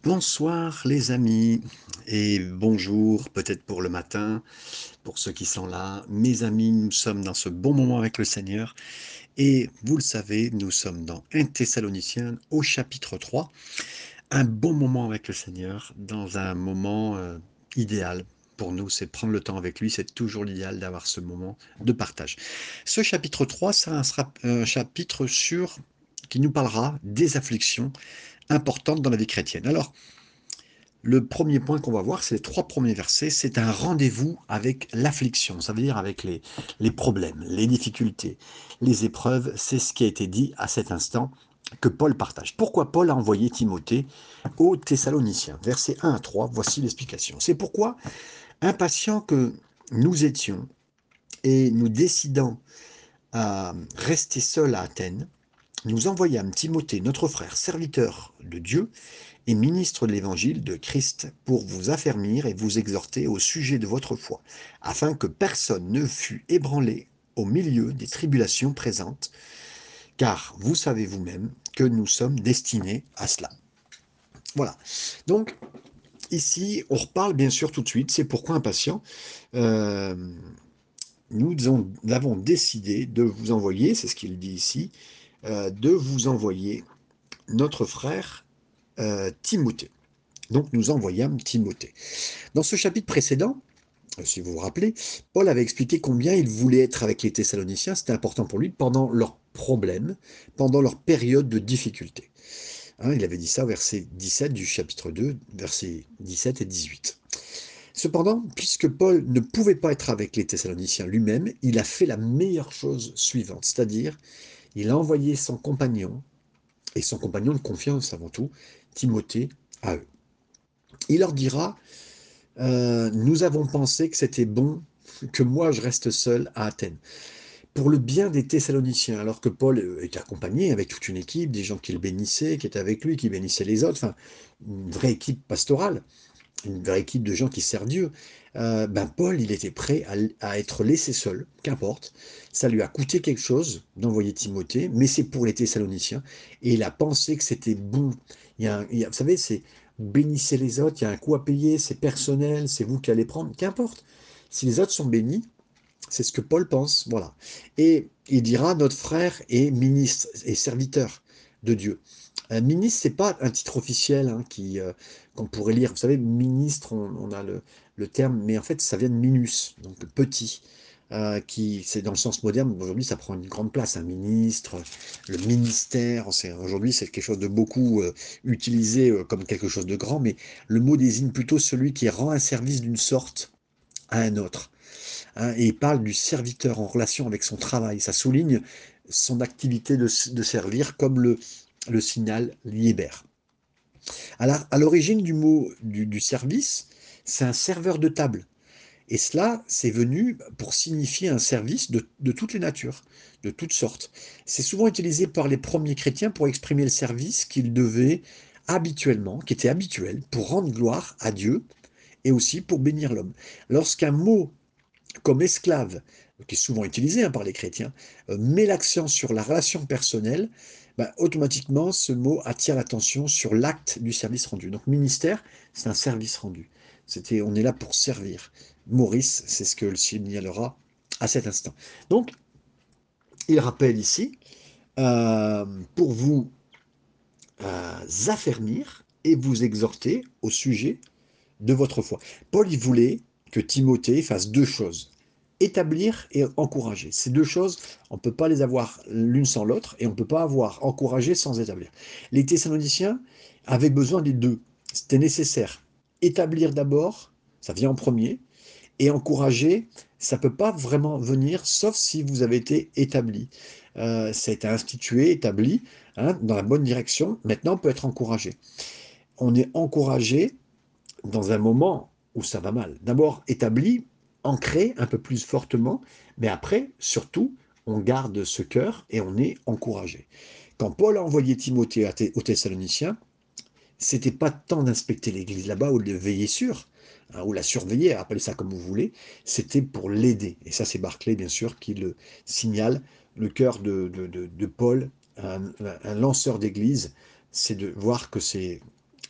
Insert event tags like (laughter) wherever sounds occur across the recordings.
Bonsoir les amis et bonjour peut-être pour le matin, pour ceux qui sont là. Mes amis, nous sommes dans ce bon moment avec le Seigneur et vous le savez, nous sommes dans 1 Thessaloniciens au chapitre 3. Un bon moment avec le Seigneur dans un moment euh, idéal pour nous, c'est prendre le temps avec lui, c'est toujours l'idéal d'avoir ce moment de partage. Ce chapitre 3, ça sera un chapitre sur qui nous parlera des afflictions importantes dans la vie chrétienne. Alors, le premier point qu'on va voir, c'est les trois premiers versets, c'est un rendez-vous avec l'affliction, ça veut dire avec les, problèmes, les difficultés, les épreuves, c'est ce qui a été dit à cet instant que Paul partage. Pourquoi Paul a envoyé Timothée aux Thessaloniciens? Versets 1 à 3, voici l'explication. C'est pourquoi, impatient que nous étions et nous décidant à rester seuls à Athènes, nous envoyâmes Timothée, notre frère, serviteur de Dieu et ministre de l'évangile de Christ, pour vous affermir et vous exhorter au sujet de votre foi, afin que personne ne fût ébranlé au milieu des tribulations présentes, car vous savez vous-même que nous sommes destinés à cela. Voilà. Donc, ici, on reparle bien sûr tout de suite, c'est pourquoi impatient. Euh, nous avons décidé de vous envoyer, c'est ce qu'il dit ici, euh, de vous envoyer notre frère euh, Timothée. Donc nous envoyâmes Timothée. Dans ce chapitre précédent, euh, si vous vous rappelez, Paul avait expliqué combien il voulait être avec les Thessaloniciens, c'était important pour lui, pendant leurs problèmes, pendant leur période de difficulté. Hein, il avait dit ça au verset 17 du chapitre 2, versets 17 et 18. Cependant, puisque Paul ne pouvait pas être avec les Thessaloniciens lui-même, il a fait la meilleure chose suivante, c'est-à-dire il a envoyé son compagnon, et son compagnon de confiance avant tout, Timothée, à eux. Il leur dira, euh, nous avons pensé que c'était bon que moi je reste seul à Athènes. Pour le bien des Thessaloniciens, alors que Paul était accompagné avec toute une équipe, des gens qui le bénissaient, qui étaient avec lui, qui bénissaient les autres, enfin, une vraie équipe pastorale, une vraie équipe de gens qui servent Dieu. Euh, ben Paul, il était prêt à, être laissé seul, qu'importe. Ça lui a coûté quelque chose d'envoyer Timothée, mais c'est pour les Thessaloniciens. Et il a pensé que c'était bon. Y a, vous savez, c'est bénissez les autres, il y a un coût à payer, c'est personnel, c'est vous qui allez prendre, qu'importe. Si les autres sont bénis, c'est ce que Paul pense, voilà. Et il dira, notre frère est ministre et serviteur de Dieu. Un ministre, c'est pas un titre officiel hein, qui euh, qu'on pourrait lire. Vous savez, ministre, on, a le, le, terme, mais en fait, ça vient de minus, donc petit. Euh, qui c'est dans le sens moderne. Aujourd'hui, ça prend une grande place. Un ministre, le ministère. Aujourd'hui, c'est quelque chose de beaucoup euh, utilisé comme quelque chose de grand, mais le mot désigne plutôt celui qui rend un service d'une sorte à un autre. Hein, et il parle du serviteur en relation avec son travail. Ça souligne son activité de, servir comme le, le signal libère. À l'origine du mot du, service, c'est un serveur de table. Et cela, c'est venu pour signifier un service de, toutes les natures, de toutes sortes. C'est souvent utilisé par les premiers chrétiens pour exprimer le service qu'ils devaient habituellement, qui était habituel, pour rendre gloire à Dieu et aussi pour bénir l'homme. Lorsqu'un mot comme esclave, qui est souvent utilisé hein, par les chrétiens, euh, met l'accent sur la relation personnelle, bah, automatiquement, ce mot attire l'attention sur l'acte du service rendu. Donc, ministère, c'est un service rendu. On est là pour servir. Maurice, c'est ce que le signalera à cet instant. Donc, il rappelle ici, euh, pour vous euh, affermir et vous exhorter au sujet de votre foi. Paul, il voulait que Timothée fasse deux choses établir et encourager. Ces deux choses, on ne peut pas les avoir l'une sans l'autre et on ne peut pas avoir encouragé sans établir. Les Thessaloniciens avaient besoin des deux. C'était nécessaire. Établir d'abord, ça vient en premier, et encourager, ça ne peut pas vraiment venir sauf si vous avez été établi. Euh, ça a été institué, établi, hein, dans la bonne direction. Maintenant, on peut être encouragé. On est encouragé dans un moment où ça va mal. D'abord établi, ancré un peu plus fortement, mais après, surtout, on garde ce cœur et on est encouragé. Quand Paul a envoyé Timothée aux Thessaloniciens, c'était pas tant d'inspecter l'église là-bas ou de veiller sur, hein, ou la surveiller, appelez ça comme vous voulez, c'était pour l'aider. Et ça, c'est Barclay, bien sûr, qui le signale. Le cœur de, de, Paul, un, lanceur d'église, c'est de voir que c'est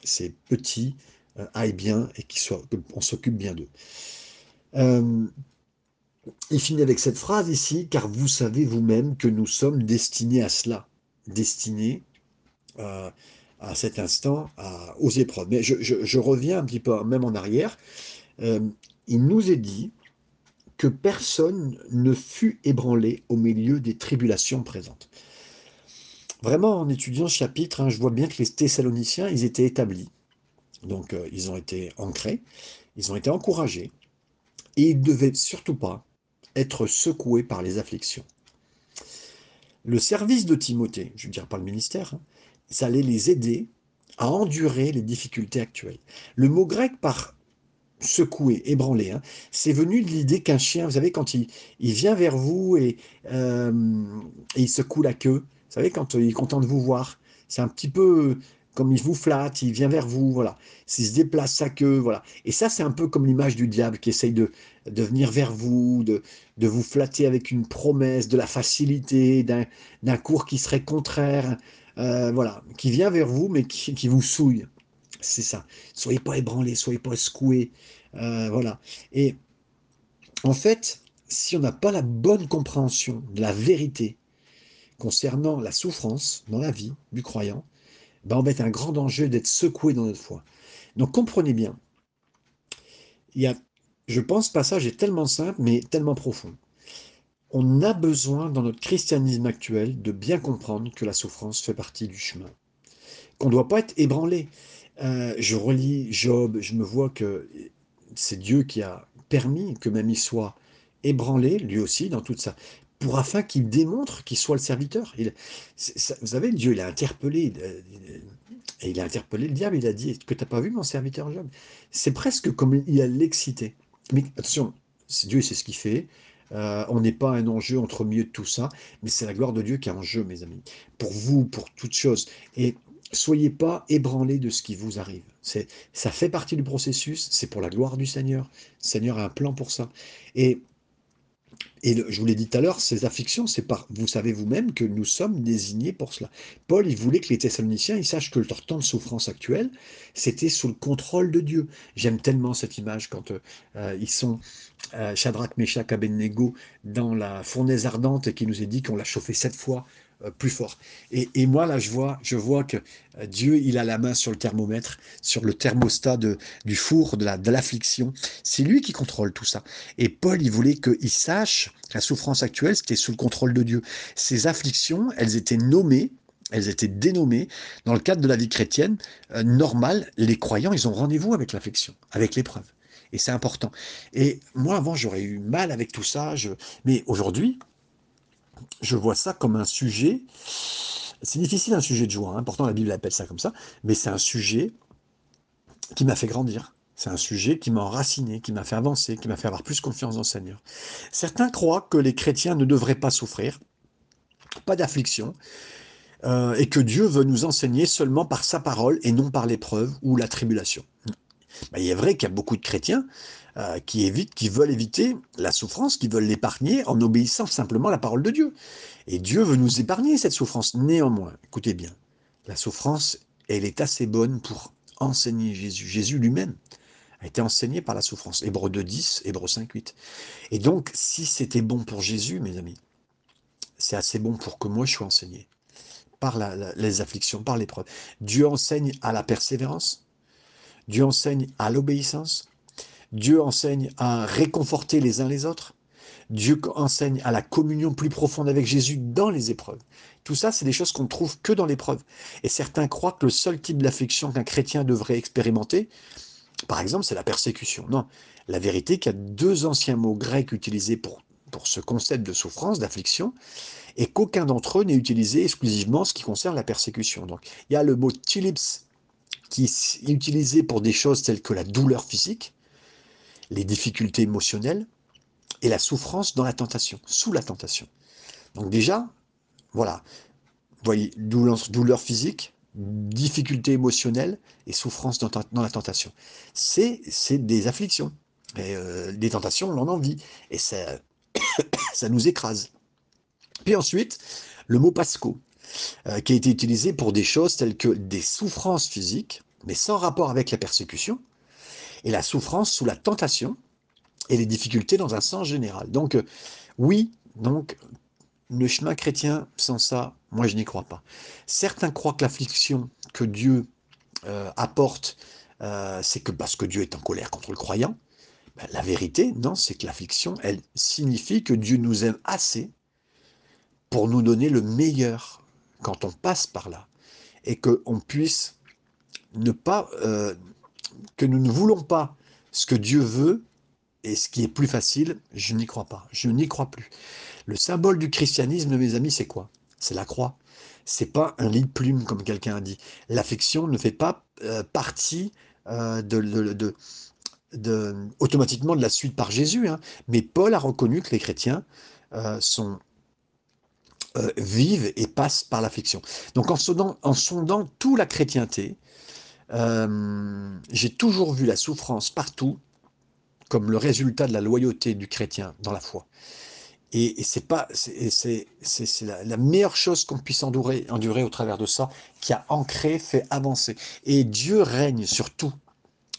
ces petits aillent bien et qu'on s'occupe bien d'eux. Euh, il finit avec cette phrase ici, car vous savez vous-même que nous sommes destinés à cela, destinés euh, à cet instant aux épreuves. Mais je, reviens un petit peu même en arrière. Euh, il nous est dit que personne ne fut ébranlé au milieu des tribulations présentes. Vraiment, en étudiant ce chapitre, hein, je vois bien que les Thessaloniciens, ils étaient établis. Donc, ils ont été ancrés, ils ont été encouragés, et ils ne devaient surtout pas être secoués par les afflictions. Le service de Timothée, je ne veux dire pas le ministère, hein, ça allait les aider à endurer les difficultés actuelles. Le mot grec par secouer, ébranler, hein, c'est venu de l'idée qu'un chien, vous savez, quand il, vient vers vous et, euh, et, il secoue la queue, vous savez, quand il est content de vous voir, c'est un petit peu comme il vous flatte, il vient vers vous, voilà. S'il se déplace sa queue, voilà. Et ça, c'est un peu comme l'image du diable qui essaye de, venir vers vous, de, de vous flatter avec une promesse, de la facilité, d'un cours qui serait contraire, euh, voilà, qui vient vers vous, mais qui, qui vous souille. C'est ça. Soyez pas ébranlés, soyez pas secoués, euh, voilà. Et en fait, si on n'a pas la bonne compréhension de la vérité concernant la souffrance dans la vie du croyant, ben on va être un grand danger d'être secoué dans notre foi. Donc comprenez bien, il y a, je pense, ce passage est tellement simple, mais tellement profond. On a besoin, dans notre christianisme actuel, de bien comprendre que la souffrance fait partie du chemin. Qu'on ne doit pas être ébranlé. Euh, je relis Job, je me vois que c'est Dieu qui a permis que même il soit ébranlé, lui aussi, dans toute sa pour afin qu'il démontre qu'il soit le serviteur. Il, vous savez, Dieu, il a interpellé, et il a interpellé le diable, il a dit, que tu n'as pas vu mon serviteur Job? C'est presque comme il a l'excité. Mais attention, Dieu, c'est ce qu'il fait. Euh, on n'est pas un enjeu entre milieu de tout ça, mais c'est la gloire de Dieu qui est en jeu, mes amis. Pour vous, pour toutes choses. Et soyez pas ébranlés de ce qui vous arrive. C'est, ça fait partie du processus, c'est pour la gloire du Seigneur. Le Seigneur a un plan pour ça. Et et je vous l'ai dit tout à l'heure, ces afflictions, c'est par, vous savez vous-même que nous sommes désignés pour cela. Paul, il voulait que les Thessaloniciens, ils sachent que leur temps de souffrance actuelle, c'était sous le contrôle de Dieu. J'aime tellement cette image quand euh, ils sont, euh, Shadrach, Meshach, Abednego, dans la fournaise ardente et qui nous est dit qu'on l'a chauffé sept fois euh, plus fort. Et, moi, là, je vois, je vois que euh, Dieu, il a la main sur le thermomètre, sur le thermostat du four, de l'affliction. De c'est lui qui contrôle tout ça. Et Paul, il voulait qu'il sache que la souffrance actuelle, c'était sous le contrôle de Dieu. Ces afflictions, elles étaient nommées, elles étaient dénommées dans le cadre de la vie chrétienne euh, normale. Les croyants, ils ont rendez-vous avec l'affliction, avec l'épreuve. Et c'est important. Et moi, avant, j'aurais eu mal avec tout ça. Je... Mais aujourd'hui, je vois ça comme un sujet. C'est difficile un sujet de joie, hein. pourtant la Bible appelle ça comme ça, mais c'est un sujet qui m'a fait grandir. C'est un sujet qui m'a enraciné, qui m'a fait avancer, qui m'a fait avoir plus confiance dans le Seigneur. Certains croient que les chrétiens ne devraient pas souffrir, pas d'affliction, euh, et que Dieu veut nous enseigner seulement par sa parole et non par l'épreuve ou la tribulation. Ben, il est vrai qu'il y a beaucoup de chrétiens euh, qui, évitent, qui veulent éviter la souffrance, qui veulent l'épargner en obéissant simplement à la parole de Dieu. Et Dieu veut nous épargner cette souffrance. Néanmoins, écoutez bien, la souffrance, elle est assez bonne pour enseigner Jésus. Jésus lui-même a été enseigné par la souffrance. Hébreu 2, 10, Hébreu 5, 8. Et donc, si c'était bon pour Jésus, mes amis, c'est assez bon pour que moi je sois enseigné par les afflictions, par l'épreuve. Dieu enseigne à la persévérance, Dieu enseigne à l'obéissance, Dieu enseigne à réconforter les uns les autres. Dieu enseigne à la communion plus profonde avec Jésus dans les épreuves. Tout ça, c'est des choses qu'on ne trouve que dans l'épreuve. Et certains croient que le seul type d'affliction qu'un chrétien devrait expérimenter, par exemple, c'est la persécution. Non, la vérité qu'il y a deux anciens mots grecs utilisés pour, pour ce concept de souffrance, d'affliction, et qu'aucun d'entre eux n'est utilisé exclusivement ce qui concerne la persécution. Donc, il y a le mot tilips qui est utilisé pour des choses telles que la douleur physique, les difficultés émotionnelles et la souffrance dans la tentation, sous la tentation. Donc déjà, voilà, vous voyez, douleur, physique, difficulté émotionnelle et souffrance dans, la tentation. C'est des afflictions. Et, euh, des tentations, on en envie. Et (coughs) ça nous écrase. Puis ensuite, le mot pasco, euh, qui a été utilisé pour des choses telles que des souffrances physiques, mais sans rapport avec la persécution, et la souffrance sous la tentation, et les difficultés dans un sens général. Donc, euh, oui, donc, le chemin chrétien, sans ça, moi je n'y crois pas. Certains croient que l'affliction que Dieu euh, apporte, c'est que parce que Dieu est en colère contre le croyant. Ben, la vérité, non, c'est que l'affliction, elle signifie que Dieu nous aime assez pour nous donner le meilleur quand on passe par là. Et qu'on puisse pas, que nous ne voulons pas ce que Dieu veut, et ce qui est plus facile, je n'y crois pas. Je n'y crois plus. Le symbole du christianisme, mes amis, c'est quoi? C'est la croix. C'est pas un lit de plume, comme quelqu'un a dit. L'affection ne fait pas euh, partie euh, de, automatiquement de la suite par Jésus. Hein. Mais Paul a reconnu que les chrétiens euh, sont vivent et passent par l'affection. Donc en sondant, en sondant toute la chrétienté, j'ai toujours vu la souffrance partout comme le résultat de la loyauté du chrétien dans la foi. Et, c'est pas, c'est la, la, meilleure chose qu'on puisse endurer au travers de ça, qui a ancré, fait avancer. Et Dieu règne sur tout.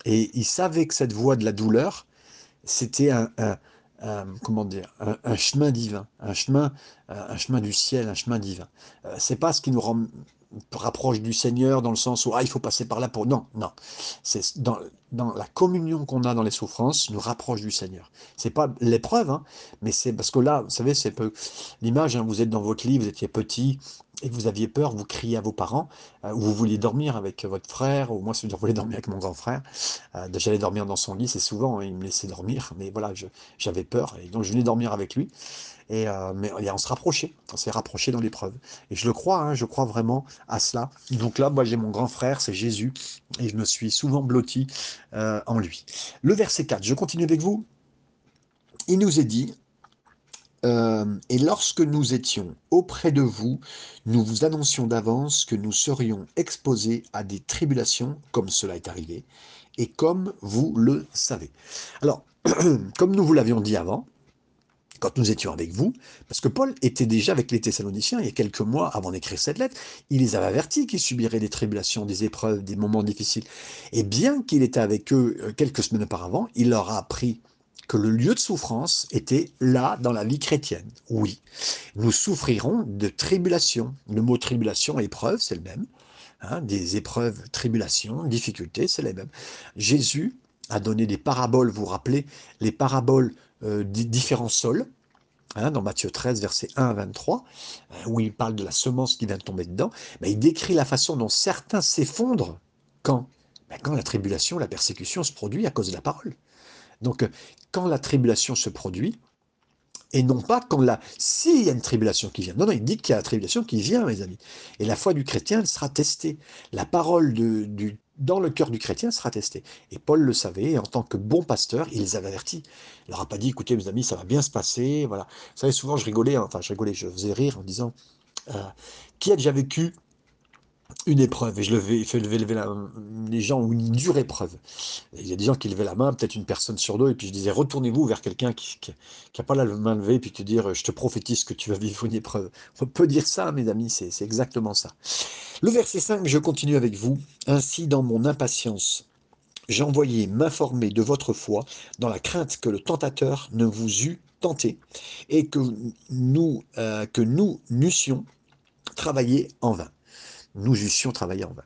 Et il savait que cette voie de la douleur, c'était un, comment dire, un, chemin divin, un chemin, un chemin du ciel, un chemin divin. Euh, c'est pas ce qui nous rend rapproche du Seigneur dans le sens où ah, il faut passer par là pour... Non, non. C'est dans, dans la communion qu'on a dans les souffrances, nous rapproche du Seigneur. C'est pas l'épreuve, hein, mais c'est parce que là, vous savez, c'est peu l'image. Hein, vous êtes dans votre lit, vous étiez petit et vous aviez peur, vous criez à vos parents, euh, ou vous vouliez dormir avec votre frère, ou moi, je voulais dormir avec mon grand frère. Euh, J'allais dormir dans son lit, c'est souvent, hein, il me laissait dormir, mais voilà, j'avais peur, et donc je venais dormir avec lui. Et, euh, mais on se rapprochait, on s'est rapproché dans l'épreuve. Et je le crois, hein, je crois vraiment à cela. Donc là, moi j'ai mon grand frère, c'est Jésus, et je me suis souvent blotti euh, en lui. Le verset 4, je continue avec vous. Il nous est dit, euh, et lorsque nous étions auprès de vous, nous vous annoncions d'avance que nous serions exposés à des tribulations, comme cela est arrivé, et comme vous le savez. Alors, (clears throat) comme nous vous l'avions dit avant, quand nous étions avec vous, parce que Paul était déjà avec les Thessaloniciens il y a quelques mois avant d'écrire cette lettre, il les avait avertis qu'ils subiraient des tribulations, des épreuves, des moments difficiles. Et bien qu'il était avec eux euh, quelques semaines auparavant, il leur a appris que le lieu de souffrance était là dans la vie chrétienne. Oui, nous souffrirons de tribulations. Le mot tribulation, épreuve, c'est le même. Hein, des épreuves, tribulations, difficultés, c'est les mêmes. Jésus a donné des paraboles, vous vous rappelez, les paraboles différents sols, hein, dans Matthieu 13, verset 1 à 23, euh, où il parle de la semence qui vient de tomber dedans, mais il décrit la façon dont certains s'effondrent quand ben, Quand la tribulation, la persécution se produit à cause de la parole. Donc, euh, quand la tribulation se produit, et non pas quand la... S'il y a une tribulation qui vient. Non, non, il dit qu'il y a la tribulation qui vient, mes amis. Et la foi du chrétien, elle sera testée. La parole dans le cœur du chrétien sera testé. Et Paul le savait, et en tant que bon pasteur, il les avait avertis. Il leur pas dit, écoutez mes amis, ça va bien se passer. Voilà. Vous savez, souvent je rigolais, hein, enfin je rigolais, je faisais rire en disant, euh, qui a déjà vécu une épreuve, et je fait lever, les gens ou une dure épreuve. il y a des gens qui levaient la main, peut-être une personne sur deux, et puis je disais, retournez-vous vers quelqu'un qui n'a pas la main levée, puis te dire, je te prophétise que tu vas vivre une épreuve. On peut dire ça, mes amis, c'est exactement ça. Le verset 5, je continue avec vous. Ainsi, dans mon impatience, j'envoyais m'informer de votre foi, dans la crainte que le tentateur ne vous eût tenté, et que nous, euh, que nous n'eussions travaillé en vain nous eussions travaillé en vain.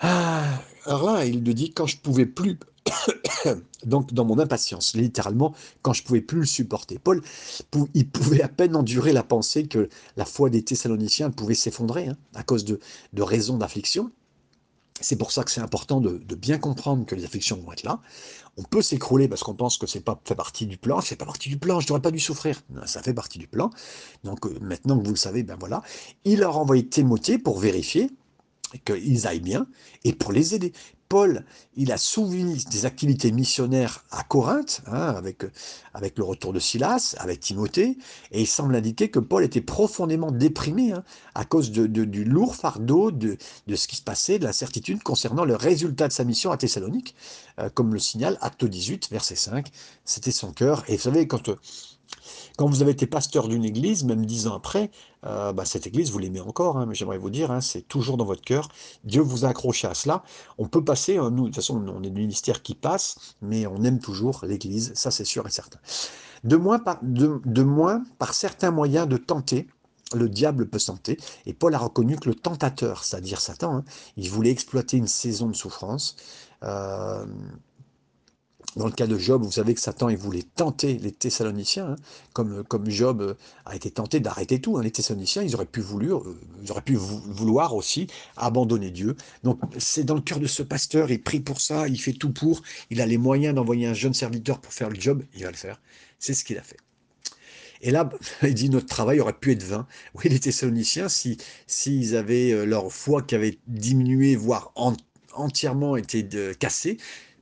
Ah, alors là, il le dit, quand je pouvais plus, (coughs) donc dans mon impatience, littéralement, quand je pouvais plus le supporter. Paul, il pouvait à peine endurer la pensée que la foi des Thessaloniciens pouvait s'effondrer hein, à cause de, de raisons d'affliction. C'est pour ça que c'est important de, bien comprendre que les afflictions vont être là. On peut s'écrouler parce qu'on pense que c'est pas fait partie du plan. C'est pas partie du plan. Je n'aurais pas dû souffrir. ça fait partie du plan. Donc euh, maintenant que vous le savez, ben voilà. Il a envoyé Timothée pour vérifier qu'ils aillent bien et pour les aider. Paul, il a souvenu des activités missionnaires à Corinthe, hein, avec, le retour de Silas, avec Timothée, et il semble indiquer que Paul était profondément déprimé hein, à cause du lourd fardeau de, ce qui se passait, de la certitude concernant le résultat de sa mission à Thessalonique, euh, comme le signale Acte 18, verset 5. C'était son cœur. Et vous savez, quand quand vous avez été pasteur d'une église, même dix ans après, euh, bah, cette église, vous l'aimez encore, hein, mais j'aimerais vous dire, hein, c'est toujours dans votre cœur. Dieu vous a accroché à cela. On peut passer, hein, nous, de toute façon, on est le ministère qui passe, mais on aime toujours l'église, ça c'est sûr et certain. De moins, par, de, moins, par certains moyens de tenter, le diable peut tenter. Et Paul a reconnu que le tentateur, c'est-à-dire Satan, il voulait exploiter une saison de souffrance. Euh, dans le cas de Job, vous savez que Satan voulait tenter les Thessaloniciens, hein, comme, comme Job euh, a été tenté d'arrêter tout. Hein. Les Thessaloniciens, ils auraient pu, euh, vouloir aussi abandonner Dieu. Donc c'est dans le cœur de ce pasteur, il prie pour ça, il fait tout pour, il a les moyens d'envoyer un jeune serviteur pour faire le job, il va le faire. C'est ce qu'il a fait. Et là, (laughs) il dit notre travail aurait pu être vain. Oui, les Thessaloniciens, s'ils si, avaient euh, leur foi qui avait diminué, voire entièrement été cassée,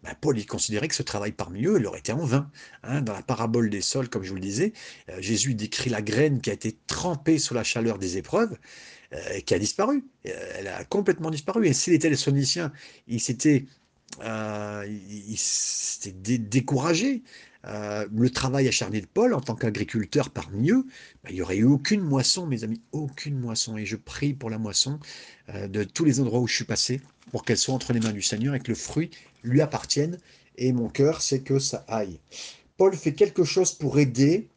ben, Paul il considérait que ce travail parmi eux, il aurait été en vain. Hein. dans la parabole des sols, comme je vous le disais, euh, Jésus décrit la graine qui a été trempée sous la chaleur des épreuves, euh, qui a disparu. Euh, elle a complètement disparu. Et s'il était les Soniciens, il s'était découragé. le travail acharné de Paul en tant qu'agriculteur parmi eux, ben, il n'y aurait eu aucune moisson, mes amis, aucune moisson. Et je prie pour la moisson de tous les endroits où je suis passé, pour qu'elle soit entre les mains du Seigneur et que le fruit lui appartienne. Et mon cœur, c'est que ça aille. Paul fait quelque chose pour aider,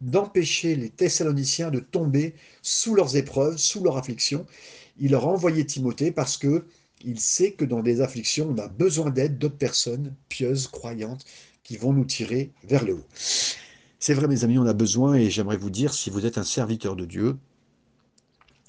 d'empêcher les Thessaloniciens de tomber sous leurs épreuves, sous leurs afflictions. Il leur a envoyé Timothée parce que il sait que dans des afflictions, on a besoin d'aide d'autres personnes pieuses, croyantes, qui vont nous tirer vers le haut. C'est vrai, mes amis, on a besoin, et j'aimerais vous dire, si vous êtes un serviteur de Dieu,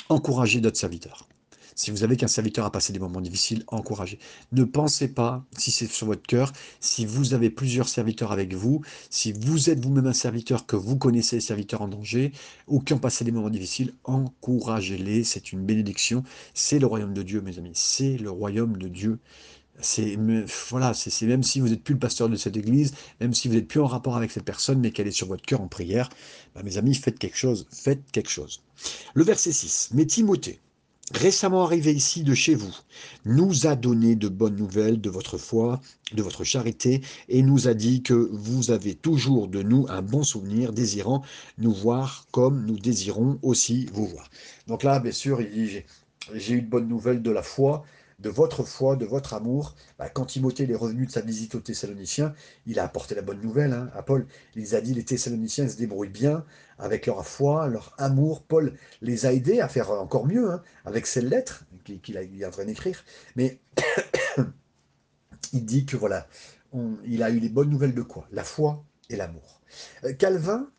encouragez d'autres serviteurs. Si vous avez qu'un serviteur a passé des moments difficiles, encouragez. Ne pensez pas, si c'est sur votre cœur, si vous avez plusieurs serviteurs avec vous, si vous êtes vous-même un serviteur, que vous connaissez les serviteurs en danger ou qui ont passé des moments difficiles, encouragez-les. C'est une bénédiction. C'est le royaume de Dieu, mes amis. C'est le royaume de Dieu. C'est voilà, c'est même si vous n'êtes plus le pasteur de cette église, même si vous n'êtes plus en rapport avec cette personne, mais qu'elle est sur votre cœur en prière, bah, mes amis, faites quelque chose, faites quelque chose. Le verset 6. Mais Timothée, récemment arrivé ici de chez vous, nous a donné de bonnes nouvelles de votre foi, de votre charité, et nous a dit que vous avez toujours de nous un bon souvenir, désirant nous voir comme nous désirons aussi vous voir. Donc là, bien sûr, il dit, j'ai eu de bonnes nouvelles de la foi, de votre foi, de votre amour. Bah, quand Timothée est revenu de sa visite aux Thessaloniciens, il a apporté la bonne nouvelle hein, à Paul. Il a dit les Thessaloniciens se débrouillent bien avec leur foi, leur amour. Paul les a aidés à faire encore mieux hein, avec ces lettres qu'il est en train d'écrire. Mais (coughs) il dit que voilà, il a eu les bonnes nouvelles de quoi? La foi et l'amour. Euh, Calvin,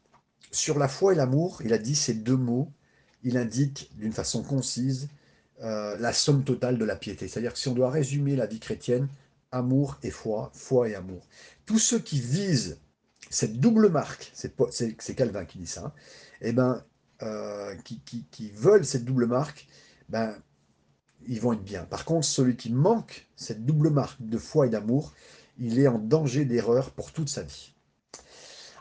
sur la foi et l'amour, il a dit ces deux mots. Il indique d'une façon concise euh, la somme totale de la piété. C'est-à-dire que si on doit résumer la vie chrétienne, amour et foi, foi et amour. Tous ceux qui visent cette double marque, c'est Calvin qui dit ça, hein, eh ben, euh, qui, qui, veulent cette double marque, ben, ils vont être bien. Par contre, celui qui manque cette double marque de foi et d'amour, il est en danger d'erreur pour toute sa vie.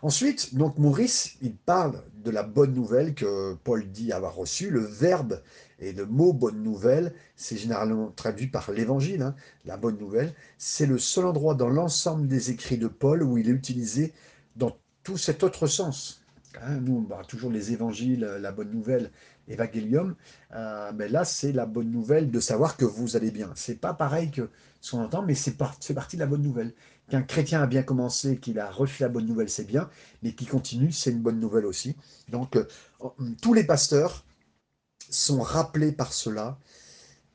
Ensuite, donc Maurice, il parle de la bonne nouvelle que Paul dit avoir reçue, le verbe et le mot bonne nouvelle, c'est généralement traduit par l'évangile, hein, la bonne nouvelle. C'est le seul endroit dans l'ensemble des écrits de Paul où il est utilisé dans tout cet autre sens. Hein, nous, on toujours les évangiles, la bonne nouvelle, évangélium, euh, mais là, c'est la bonne nouvelle de savoir que vous allez bien. C'est pas pareil que ce qu'on entend, mais c'est fait partie de la bonne nouvelle. Qu'un chrétien a bien commencé, qu'il a reçu la bonne nouvelle, c'est bien, mais qu'il continue, c'est une bonne nouvelle aussi. Donc, euh, tous les pasteurs, sont rappelés par cela,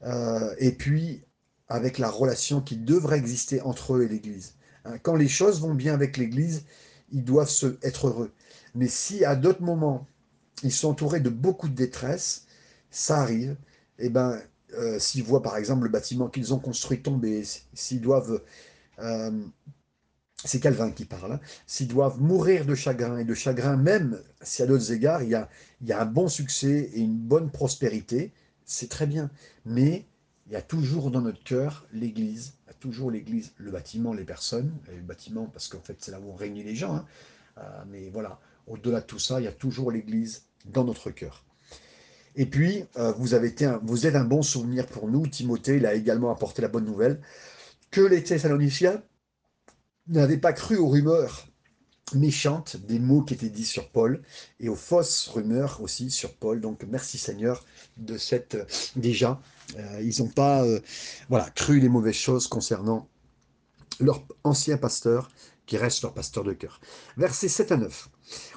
euh, et puis avec la relation qui devrait exister entre eux et l'Église. Hein, quand les choses vont bien avec l'Église, ils doivent se, être heureux. Mais si à d'autres moments, ils sont entourés de beaucoup de détresse, ça arrive, et eh ben, euh, s'ils voient par exemple le bâtiment qu'ils ont construit tomber, s'ils doivent euh, c'est Calvin qui parle, hein. s'ils doivent mourir de chagrin, et de chagrin même si à d'autres égards il y, a, il y a un bon succès et une bonne prospérité, c'est très bien. Mais il y a toujours dans notre cœur l'Église, toujours l'Église, le bâtiment, les personnes, le bâtiment parce qu'en fait c'est là où on les gens, hein. euh, mais voilà, au-delà de tout ça, il y a toujours l'Église dans notre cœur. Et puis, euh, vous, avez été vous êtes un bon souvenir pour nous. Timothée, il a également apporté la bonne nouvelle que les Thessaloniciens n'avaient pas cru aux rumeurs méchantes des mots qui étaient dits sur Paul et aux fausses rumeurs aussi sur Paul. Donc merci Seigneur de cette euh, déjà euh, ils n'ont pas euh, voilà cru les mauvaises choses concernant leur ancien pasteur qui reste leur pasteur de cœur. Versets 7 à 9.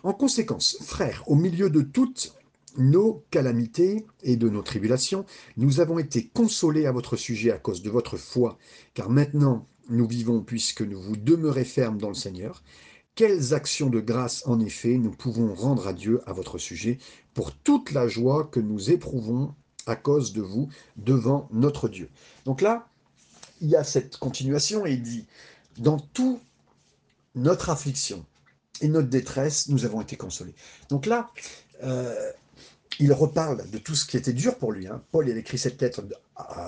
En conséquence, frères, au milieu de toutes nos calamités et de nos tribulations, nous avons été consolés à votre sujet à cause de votre foi, car maintenant nous vivons puisque nous vous demeurez fermes dans le Seigneur. Quelles actions de grâce, en effet, nous pouvons rendre à Dieu à votre sujet pour toute la joie que nous éprouvons à cause de vous devant notre Dieu. Donc là, il y a cette continuation et il dit, dans tout notre affliction et notre détresse, nous avons été consolés. Donc là, euh, il reparle de tout ce qui était dur pour lui. Hein. Paul, il a écrit cette lettre de,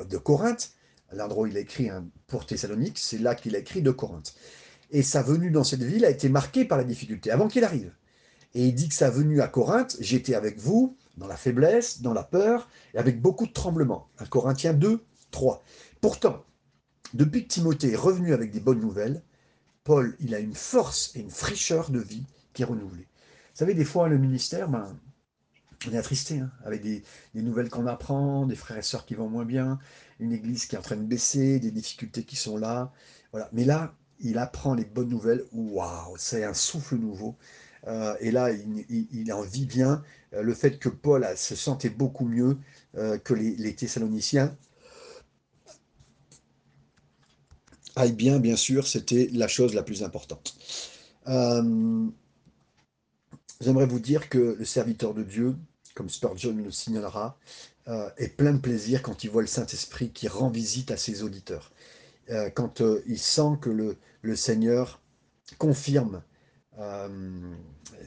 de Corinthe, l'endroit où il a écrit hein, pour Thessalonique, c'est là qu'il a écrit de Corinthe. Et sa venue dans cette ville a été marquée par la difficulté, avant qu'il arrive. Et il dit que sa venue à Corinthe, j'étais avec vous dans la faiblesse, dans la peur, et avec beaucoup de tremblements. 1 Corinthiens 2, 3. Pourtant, depuis que Timothée est revenu avec des bonnes nouvelles, Paul, il a une force et une fraîcheur de vie qui est renouvelée. Vous savez, des fois, le ministère, ben, on est attristé, avec des, nouvelles qu'on apprend, des frères et sœurs qui vont moins bien, une église qui est en train de baisser, des difficultés qui sont là. Voilà. Mais là, il apprend les bonnes nouvelles, waouh, c'est un souffle nouveau. Euh, et là, il, en vit bien euh, le fait que Paul se sentait beaucoup mieux euh, que les, Thessaloniciens. Aille bien, bien sûr, c'était la chose la plus importante. J'aimerais vous dire que le serviteur de Dieu, comme Spurgeon le signalera, est plein de plaisir quand il voit le Saint-Esprit qui rend visite à ses auditeurs. quand il sent que le, Seigneur confirme euh,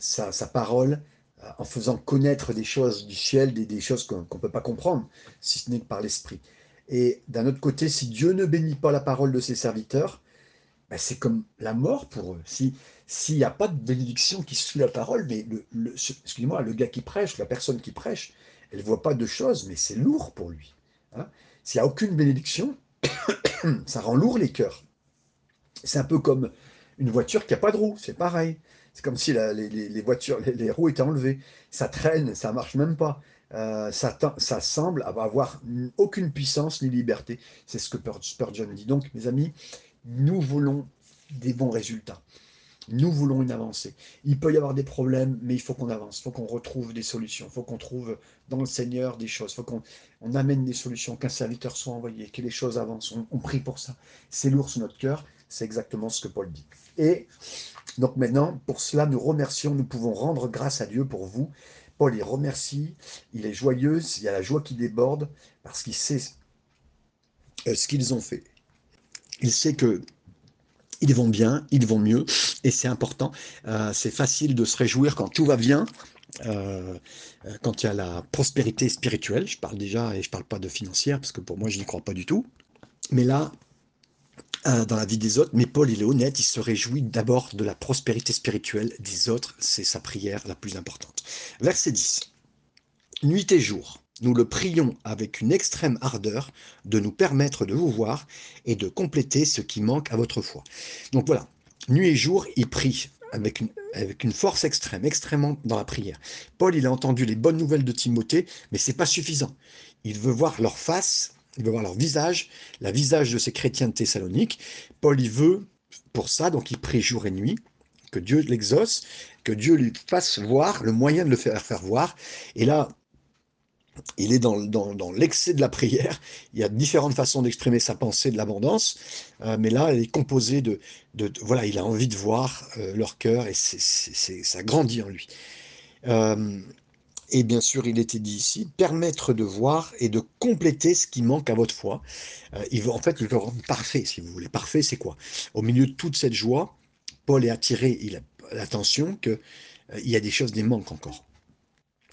sa, parole euh, en faisant connaître des choses du ciel, des, choses qu'on ne peut pas comprendre, si ce n'est que par l'Esprit. Et d'un autre côté, si Dieu ne bénit pas la parole de ses serviteurs, ben c'est comme la mort pour eux. S'il n'y a pas de bénédiction qui suit la parole, mais le, excusez-moi, le gars qui prêche, la personne qui prêche, elle ne voit pas de choses, mais c'est lourd pour lui. Hein. S'il n'y a aucune bénédiction, (coughs) ça rend lourd les cœurs. C'est un peu comme une voiture qui n'a pas de roues, c'est pareil. C'est comme si les, voitures, les, roues étaient enlevées. Ça traîne, ça marche même pas. Euh, ça, ça, semble avoir aucune puissance ni liberté. C'est ce que Spurgeon dit. Donc, mes amis, nous voulons des bons résultats. Nous voulons une avancée. Il peut y avoir des problèmes, mais il faut qu'on avance. Il faut qu'on retrouve des solutions. Il faut qu'on trouve dans le Seigneur des choses. Il faut qu'on on amène des solutions, qu'un serviteur soit envoyé, que les choses avancent. On, on prie pour ça. C'est lourd sur notre cœur. C'est exactement ce que Paul dit. Et donc maintenant, pour cela, nous remercions, nous pouvons rendre grâce à Dieu pour vous. Paul il remercie, il est joyeux, il y a la joie qui déborde parce qu'il sait euh, ce qu'ils ont fait. Il sait que ils vont bien, ils vont mieux, et c'est important. Euh, c'est facile de se réjouir quand tout va bien, euh, quand il y a la prospérité spirituelle. Je parle déjà, et je ne parle pas de financière, parce que pour moi, je n'y crois pas du tout. Mais là, euh, dans la vie des autres, mais Paul, il est honnête, il se réjouit d'abord de la prospérité spirituelle des autres, c'est sa prière la plus importante. Verset 10. Nuit et jour, nous le prions avec une extrême ardeur de nous permettre de vous voir et de compléter ce qui manque à votre foi. Donc voilà, nuit et jour, il prie avec une, force extrême, extrêmement dans la prière. Paul, il a entendu les bonnes nouvelles de Timothée, mais c'est pas suffisant. Il veut voir leur face il veut voir leur visage, la visage de ces chrétiens de Thessalonique. Paul y veut pour ça, donc il prie jour et nuit, que Dieu l'exauce, que Dieu lui fasse voir le moyen de le faire, faire voir. Et là, il est dans, l'excès de la prière. Il y a différentes façons d'exprimer sa pensée de l'abondance, euh, mais là, elle est composée de, Voilà, il a envie de voir euh, leur cœur et ça grandit en lui. Euh, et bien sûr, il était dit ici, permettre de voir et de compléter ce qui manque à votre foi. Il veut, en fait, il veut rendre parfait, si vous voulez. Parfait, c'est quoi? Au milieu de toute cette joie, Paul est attiré l'attention qu'il il y a des choses, des manques encore.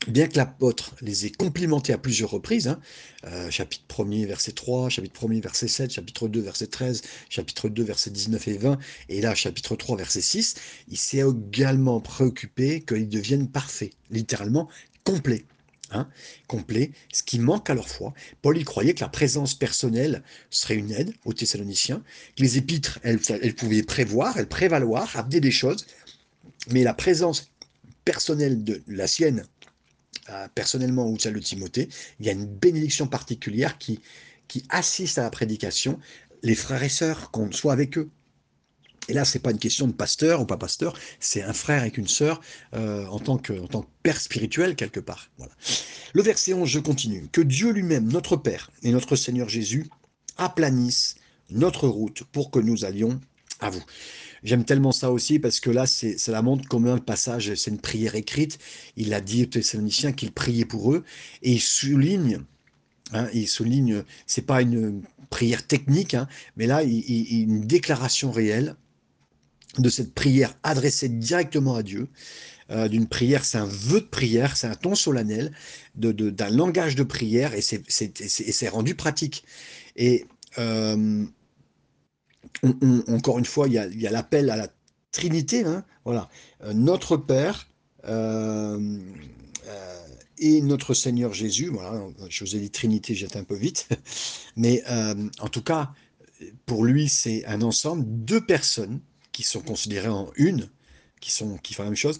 Bien que l'apôtre les ait complimentés à plusieurs reprises, hein, euh, chapitre 1er, verset 3, chapitre 1er, verset 7, chapitre 2, verset 13, chapitre 2, verset 19 et 20, et là, chapitre 3, verset 6, il s'est également préoccupé qu'ils deviennent parfaits, littéralement complets. Hein, complet, ce qui manque à leur foi. Paul y croyait que la présence personnelle serait une aide aux Thessaloniciens, que les épîtres, elles, pouvaient prévoir, elles prévaloir, amener des choses, mais la présence personnelle de la sienne personnellement ou celle de Timothée, il y a une bénédiction particulière qui, qui assiste à la prédication, les frères et sœurs, qu'on soit avec eux. Et là, c'est pas une question de pasteur ou pas pasteur, c'est un frère avec une sœur euh, en, tant que, en tant que père spirituel quelque part. Voilà. Le verset 11, je continue. Que Dieu lui-même, notre Père et notre Seigneur Jésus, aplanisse notre route pour que nous allions à vous. J'aime tellement ça aussi parce que là, ça la montre comme un passage, c'est une prière écrite. Il a dit aux Thessaloniciens qu'il priait pour eux et il souligne, hein, il souligne, c'est pas une prière technique, hein, mais là, il, il, une déclaration réelle de cette prière adressée directement à Dieu. Euh, d'une prière, c'est un vœu de prière, c'est un ton solennel de, d'un langage de prière et c'est, c'est rendu pratique. Et euh, encore une fois, il y a, l'appel à la Trinité, hein, voilà, euh, notre Père euh, euh, et notre Seigneur Jésus, voilà, je vous ai dit Trinité, j'étais un peu vite, (laughs) mais en tout cas, pour lui, c'est un ensemble, deux personnes qui sont considérées en une, qui, font la même chose,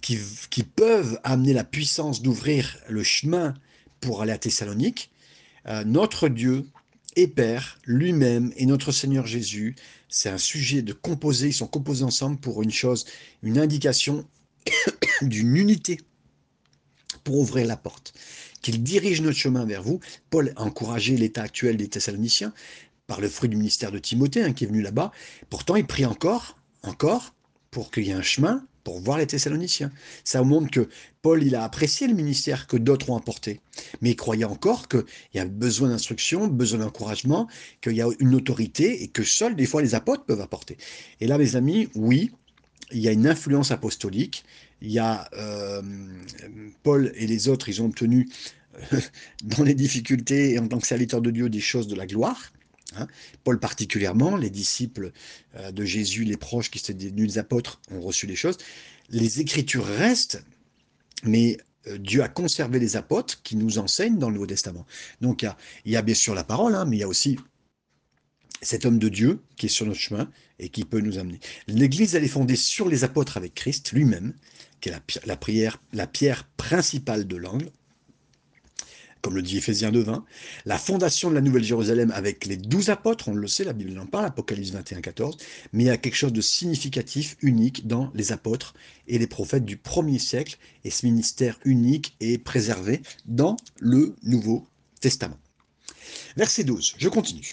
qui, peuvent amener la puissance d'ouvrir le chemin pour aller à Thessalonique. notre Dieu et Père lui-même et notre Seigneur Jésus. C'est un sujet de composer, ils sont composés ensemble pour une chose, une indication (coughs) d'une unité pour ouvrir la porte. Qu'il dirige notre chemin vers vous. Paul a encouragé l'état actuel des Thessaloniciens par le fruit du ministère de Timothée hein, qui est venu là-bas. Pourtant, il prie encore, encore, pour qu'il y ait un chemin pour voir les Thessaloniciens. Ça montre que Paul, il a apprécié le ministère que d'autres ont apporté, mais il croyait encore qu'il y a besoin d'instruction, besoin d'encouragement, qu'il y a une autorité et que seuls, des fois, les apôtres peuvent apporter. Et là, mes amis, oui, il y a une influence apostolique. Il y a euh, Paul et les autres, ils ont obtenu (laughs) dans les difficultés et en tant que serviteurs de Dieu des choses de la gloire. Hein. Paul particulièrement, les disciples euh, de Jésus, les proches qui étaient devenus des apôtres, ont reçu les choses. Les Écritures restent, mais euh, Dieu a conservé les apôtres qui nous enseignent dans le Nouveau Testament. Donc il y a, bien sûr la parole, hein, mais il y a aussi cet homme de Dieu qui est sur notre chemin et qui peut nous amener. L'Église, elle est fondée sur les apôtres avec Christ lui-même, qui est la, la, prière, la pierre principale de l'angle comme le dit Éphésiens 2.20, la fondation de la Nouvelle Jérusalem avec les douze apôtres, on le sait, la Bible en parle, Apocalypse 21, 14, mais il y a quelque chose de significatif, unique dans les apôtres et les prophètes du premier siècle, et ce ministère unique est préservé dans le Nouveau Testament. Verset 12, je continue.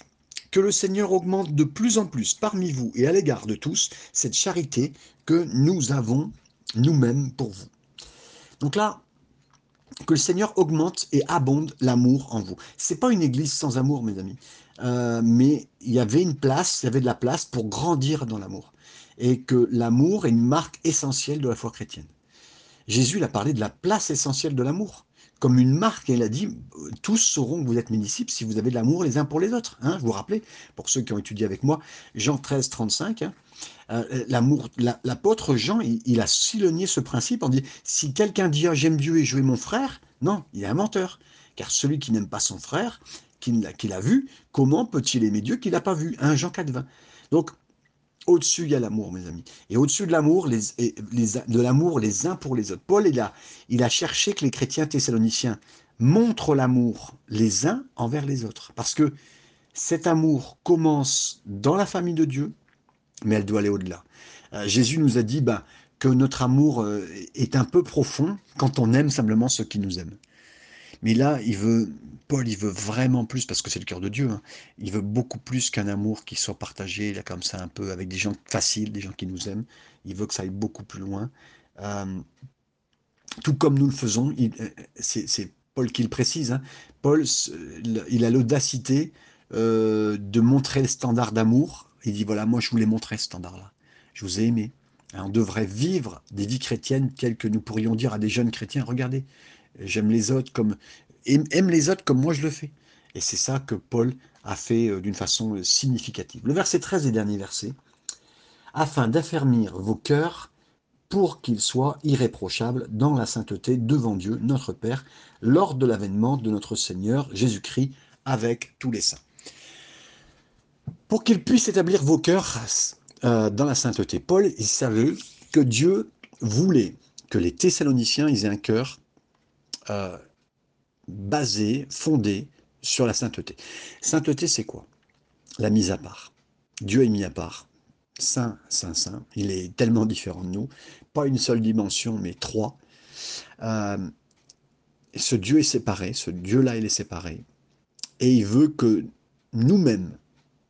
Que le Seigneur augmente de plus en plus parmi vous et à l'égard de tous cette charité que nous avons nous-mêmes pour vous. Donc là, que le Seigneur augmente et abonde l'amour en vous. C'est pas une église sans amour, mes amis, euh, mais il y avait une place, il y avait de la place pour grandir dans l'amour, et que l'amour est une marque essentielle de la foi chrétienne. Jésus a parlé de la place essentielle de l'amour comme une marque, il a dit, tous sauront que vous êtes mes disciples si vous avez de l'amour les uns pour les autres. Hein, vous vous rappelez, pour ceux qui ont étudié avec moi, Jean 13, 35, hein, euh, l'amour, l'apôtre Jean, il, a sillonné ce principe en dit, si quelqu'un dit, ah, j'aime Dieu et je mon frère, non, il est un menteur. Car celui qui n'aime pas son frère, qu'il a vu, comment peut-il aimer Dieu qu'il n'a pas vu? 1 Jean 4, 20. Donc, au-dessus, il y a l'amour, mes amis. Et au-dessus de l'amour, les, de l'amour les uns pour les autres. Paul, il a, il a cherché que les chrétiens thessaloniciens montrent l'amour les uns envers les autres. Parce que cet amour commence dans la famille de Dieu, mais elle doit aller au-delà. Euh, Jésus nous a dit bah, que notre amour euh, est un peu profond quand on aime simplement ceux qui nous aiment. Mais là, il veut, Paul, il veut vraiment plus, parce que c'est le cœur de Dieu, hein. il veut beaucoup plus qu'un amour qui soit partagé, là, comme ça, un peu, avec des gens faciles, des gens qui nous aiment. Il veut que ça aille beaucoup plus loin. Euh, tout comme nous le faisons, euh, c'est Paul qui le précise. Hein. Paul, il a l'audacité euh, de montrer le standard d'amour. Il dit voilà, moi je voulais montrer ce standard-là. Je vous ai aimé. Hein, on devrait vivre des vies chrétiennes telles que nous pourrions dire à des jeunes chrétiens, regardez, j'aime les autres comme aime les autres comme moi je le fais. Et c'est ça que Paul a fait euh, d'une façon euh, significative. Le verset 13 et dernier verset, afin d'affermir vos cœurs pour qu'ils soient irréprochables dans la sainteté devant Dieu, notre Père, lors de l'avènement de notre Seigneur Jésus-Christ avec tous les saints. Pour qu'il puisse établir vos cœurs euh, dans la sainteté. Paul, il savait que Dieu voulait que les Thessaloniciens aient un cœur euh, basé, fondé sur la sainteté. Sainteté, c'est quoi? La mise à part. Dieu est mis à part. Saint, saint, saint. Il est tellement différent de nous. Pas une seule dimension, mais trois. Euh, ce Dieu est séparé, ce Dieu-là, il est séparé. Et il veut que nous-mêmes,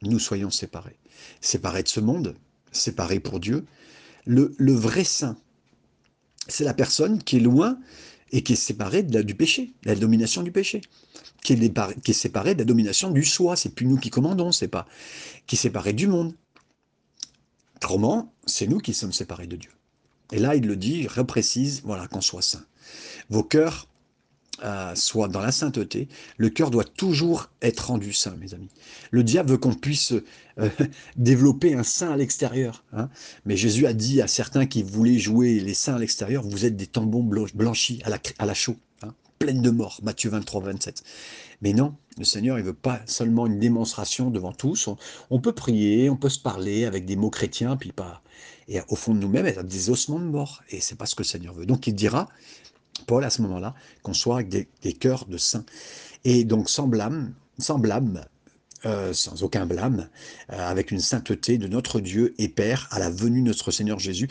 nous soyons séparés. Séparés de ce monde, séparés pour Dieu. Le, vrai saint, c'est la personne qui est loin et qui est séparée de la, du péché, de la domination du péché, qui est, séparée de la domination du soi. C'est plus nous qui commandons, c'est pas qui est séparée du monde. Autrement, c'est nous qui sommes séparés de Dieu. Et là, il le dit, reprécise, voilà, qu'on soit saint. Vos cœurs euh, soit dans la sainteté, le cœur doit toujours être rendu saint, mes amis. Le diable veut qu'on puisse euh, (laughs) développer un saint à l'extérieur. Hein. Mais Jésus a dit à certains qui voulaient jouer les saints à l'extérieur, vous êtes des tambons blanchis à la, chaux, hein, de mort. Matthieu 23, 27. Mais non, le Seigneur, il veut pas seulement une démonstration devant tous. On, peut prier, on peut se parler avec des mots chrétiens, puis pas. Et au fond de nous-mêmes, a des ossements de mort. Et c'est pas ce que le Seigneur veut. Donc il dira, Paul à ce moment-là, qu'on soit avec des, cœurs de saints. Et donc sans blâme, sans blâme, euh, sans aucun blâme, euh, avec une sainteté de notre Dieu et Père à la venue de notre Seigneur Jésus.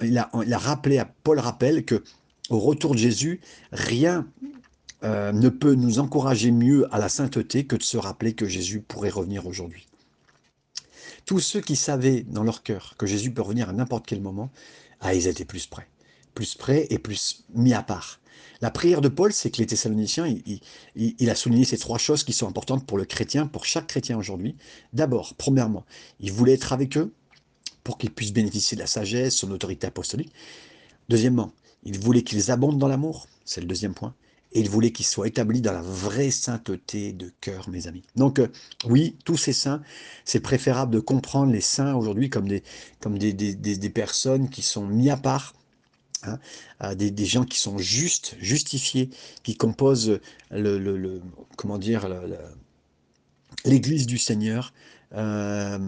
il, a, rappelé, à Paul rappelle que au retour de Jésus, rien euh, ne peut nous encourager mieux à la sainteté que de se rappeler que Jésus pourrait revenir aujourd'hui. Tous ceux qui savaient dans leur cœur que Jésus peut revenir à n'importe quel moment, ah, ils étaient plus près plus près et plus mis à part. La prière de Paul, c'est que les Thessaloniciens, il, a souligné ces trois choses qui sont importantes pour le chrétien, pour chaque chrétien aujourd'hui. D'abord, premièrement, il voulait être avec eux pour qu'ils puissent bénéficier de la sagesse, son autorité apostolique. Deuxièmement, il voulait qu'ils abondent dans l'amour, c'est le deuxième point. Et il voulait qu'ils soient établis dans la vraie sainteté de cœur, mes amis. Donc, euh, oui, tous ces saints, c'est préférable de comprendre les saints aujourd'hui comme, des personnes qui sont mis à part, Hein, des, gens qui sont justes, justifiés, qui composent le, comment dire l'Église du Seigneur, euh,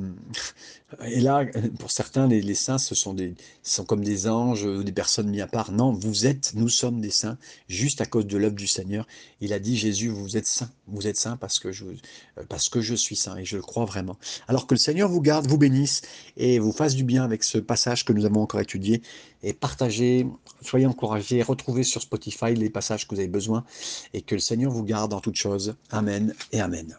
(laughs) et là, pour certains, les, saints, ce sont, des, sont comme des anges ou des personnes mis à part. Non, vous êtes, nous sommes des saints, juste à cause de l'œuvre du Seigneur. Il a dit, Jésus, vous êtes saints, vous êtes saints parce que, je, parce que je suis saint, et je le crois vraiment. Alors que le Seigneur vous garde, vous bénisse, et vous fasse du bien avec ce passage que nous avons encore étudié, et partagez, soyez encouragés, retrouvez sur Spotify les passages que vous avez besoin, et que le Seigneur vous garde en toutes choses. Amen et Amen.